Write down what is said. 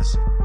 Angeles.